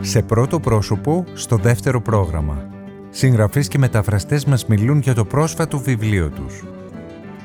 Σε πρώτο πρόσωπο, στο δεύτερο πρόγραμμα. Συγγραφείς και μεταφραστές μας μιλούν για το πρόσφατο βιβλίο τους.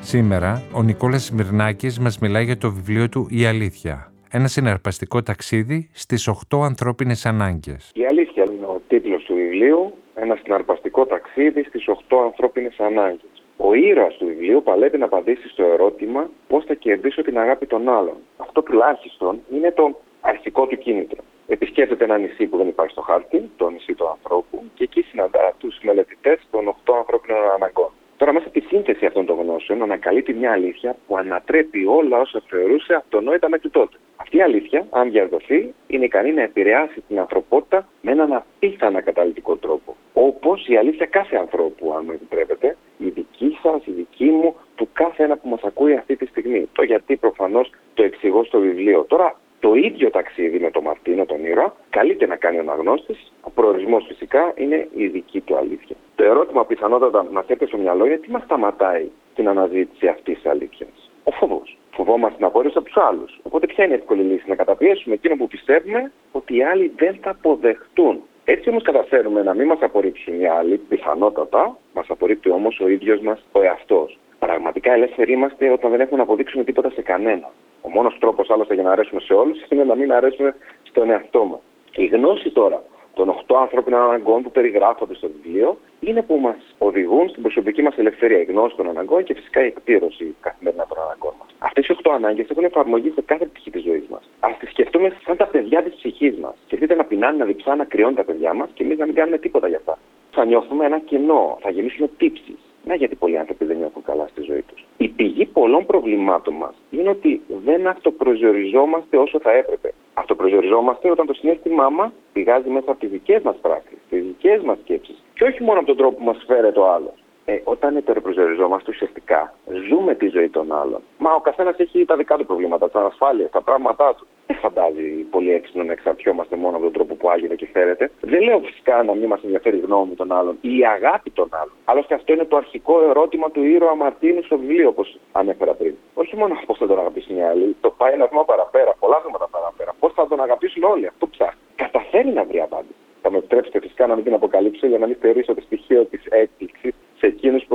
Σήμερα, ο Νικόλας Σμυρνάκης μας μιλάει για το βιβλίο του «Η Αλήθεια». Ένα συναρπαστικό ταξίδι στις 8 ανθρώπινες ανάγκες. «Η Αλήθεια» είναι ο τίτλος του βιβλίου, ένα συναρπαστικό ταξίδι στις 8 ανθρώπινες ανάγκες. Ο ήρωας του βιβλίου παλεύει να απαντήσει στο ερώτημα πώς θα κερδίσω την αγάπη των άλλων. Αυτό τουλάχιστον είναι το αρχικό του κίνητρο. Επισκέπτεται ένα νησί που δεν υπάρχει στο χάρτη, το νησί του ανθρώπου, και εκεί συναντά τους μελετητές των 8 ανθρώπινων αναγκών. Τώρα, μέσα από τη σύνθεση αυτών των γνώσεων, ανακαλύπτει μια αλήθεια που ανατρέπει όλα όσα θεωρούσε αυτονόητα μέχρι τότε. Αυτή η αλήθεια, αν διαδοθεί, είναι ικανή να επηρεάσει την ανθρωπότητα με έναν απίθανα καταλητικό τρόπο. Όπως η αλήθεια κάθε ανθρώπου, αν μου επιτρέπετε, η δική σας, η δική μου, του κάθε ένα που μας ακούει αυτή τη στιγμή. Το γιατί προφανώς το εξηγώ στο βιβλίο. Τώρα, το ίδιο ταξίδι με τον Μαρτίνο, τον ήρωα, καλείται να κάνει ο αναγνώστη. Ο προορισμός φυσικά είναι η δική του αλήθεια. Το ερώτημα πιθανότατα μα έρθει στο μυαλό είναι τι μας σταματάει την αναζήτηση αυτής της αλήθειας. Ο φόβο. Φοβόμαστε την απόρριψη από τους άλλους. Οπότε, ποια είναι η εύκολη λύση, να καταπιέσουμε εκείνο που πιστεύουμε ότι οι άλλοι δεν θα αποδεχτούν. Έτσι όμως καταφέρουμε να μην μας απορρίψουν οι άλλοι, πιθανότατα, μας απορρίπτει όμως ο ίδιος μας ο εαυτός. Πραγματικά ελεύθεροι είμαστε όταν δεν έχουμε να αποδείξουμε τίποτα σε κανένα. Ο μόνος τρόπος άλλωστε για να αρέσουμε σε όλους είναι να μην αρέσουμε στον εαυτό μας. Η γνώση τώρα των 8 ανθρώπινων αναγκών που περιγράφονται στο βιβλίο είναι που μας οδηγούν στην προσωπική μας ελευθερία, η γνώση των αναγκών και φυσικά η εκπλήρωση καθημερινά των αναγκών μας. Αυτές οι 8 ανάγκες έχουν εφαρμογή σε κάθε πτυχή της ζωής μας. Α τις σκεφτούμε σαν τα παιδιά της ψυχής μας. Σκεφτείτε να πεινάνε, να διψάνε, να κρυώνουν τα παιδιά μας και εμείς να μην κάνουμε τίποτα για αυτά. Θα νιώθουμε ένα κενό, θα γεννήσουμε τύψεις. Να γιατί πολλοί άνθρωποι δεν νιώθουν καλά στη ζωή τους. Η πηγή πολλών προβλημάτων μας είναι ότι δεν αυτοπροσδιοριζόμαστε όσο θα έπρεπε. Αυτοπροσδιοριζόμαστε όταν το συνέστημά μας πηγάζει μέσα από τις δικές μας πράξεις, τις δικές μας σκέψεις και όχι μόνο από τον τρόπο που μας φέρεται ο άλλος. Ε, όταν ετεροπροσδιοριζόμαστε ουσιαστικά, ζούμε τη ζωή των άλλων. Μα ο καθένας έχει τα δικά του προβλήματα, τα ασφάλεια, τα πράγματά του. Δεν φαντάζει πολύ έξυπνο να εξαρτιόμαστε μόνο από τον τρόπο που άγεται και φέρεται. Δεν λέω φυσικά να μην μας ενδιαφέρει η γνώμη των άλλων ή η αγάπη των άλλων. Άλλωστε αυτό είναι το αρχικό ερώτημα του ήρωα Μαρτίνου στο βιβλίο, όπως ανέφερα πριν. Όχι μόνο πώς θα τον αγαπήσουν οι άλλοι, το πάει ένα βήμα παραπέρα, πολλά βήματα παραπέρα. Πώς θα τον αγαπήσουν όλοι, αυτό ψάχνει. Καταφέρει να βρει απάντηση. Θα με επιτρέψετε φυσικά να μην την αποκαλύψω για να μην θεωρήσω το στοιχείο της έκπληξης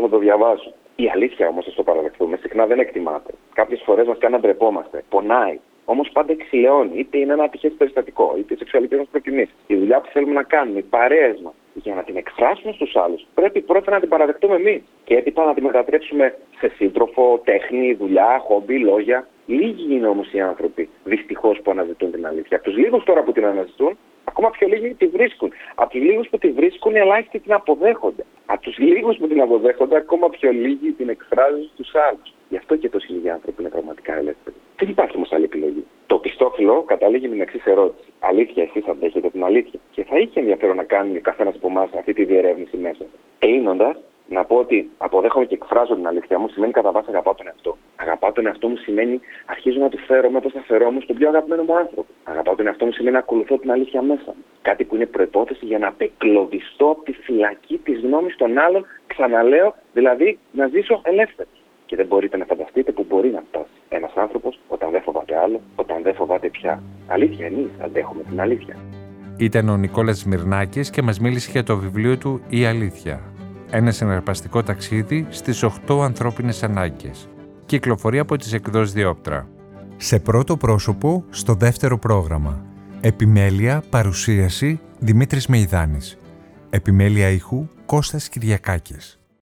σε εκείνου που θα το διαβάσουν. Η αλήθεια όμως, ας το παραδεχτούμε, συχνά δεν εκτιμάται. Κάποιες φορές μας κάνει να ντρεπόμαστε. Πονάει. Όμως πάντα εξηλαιώνει. Είτε είναι ένα ατυχές περιστατικό, είτε οι σεξουαλικέ μας προκινήσει. Η δουλειά που θέλουμε να κάνουμε, οι παρέες μας. Για να την εκφράσουμε στους άλλους, πρέπει πρώτα να την παραδεχτούμε εμείς. Και έπειτα να την μετατρέψουμε σε σύντροφο, τέχνη, δουλειά, χόμπι, λόγια. Λίγοι είναι όμως οι άνθρωποι, δυστυχώς, που αναζητούν την αλήθεια. Από τους λίγους τώρα που την αναζητούν, ακόμα πιο λίγοι τη βρίσκουν. Από τους λίγους που τη βρίσκουν, οι ελάχιστοι την αποδέχονται. Από τους λίγους που την αποδέχονται, ακόμα πιο λίγοι την εκφράζουν στους άλλους. Γι' αυτό και τόσοι λίγοι άνθρωποι είναι πραγματικά ελεύθεροι. Δεν υπάρχει όμως άλλη επιλογή. Το πιστόφυλλο καταλήγει με την εξής ερώτηση. Αλήθεια, εσείς αντέχετε την αλήθεια. Και θα είχε ενδιαφέρον να κάνει καθένας από εμάς αυτή τη διερεύνηση μέσα. Κλείνοντας, να πω ότι αποδέχομαι και εκφράζω την αλήθεια μου σημαίνει κατά βάση αγαπάω τον εαυτό. Αγαπάω τον εαυτό μου σημαίνει αρχίζω να του φέρω όπω θα φερόμουν στον πιο αγαπημένο μου άνθρωπο. Αγαπάω τον εαυτό μου σημαίνει να ακολουθώ την αλήθεια μέσα μου. Κάτι που είναι προπόθεση για να απεκλωβιστώ από τη φυλακή της γνώμης των άλλων, ξαναλέω, δηλαδή να ζήσω ελεύθερος. Και δεν μπορείτε να φανταστείτε που μπορεί να φτάσει ένας άνθρωπος όταν δεν φοβάται άλλο, όταν δεν φοβάται πια. Αλήθεια, εμεί αντέχουμε την αλήθεια. Ήταν ο Νικόλας Μυρνάκη και μας μίλησε για το βιβλίο του Η Αλήθεια. Ένα συναρπαστικό ταξίδι στις 8 ανθρώπινες ανάγκες. Κυκλοφορεί από τις εκδόσεις Διόπτρα. Σε πρώτο πρόσωπο, στο δεύτερο πρόγραμμα. Επιμέλεια, παρουσίαση, Δημήτρης Μεϊδάνης. Επιμέλεια ήχου, Κώστας Κυριακάκης.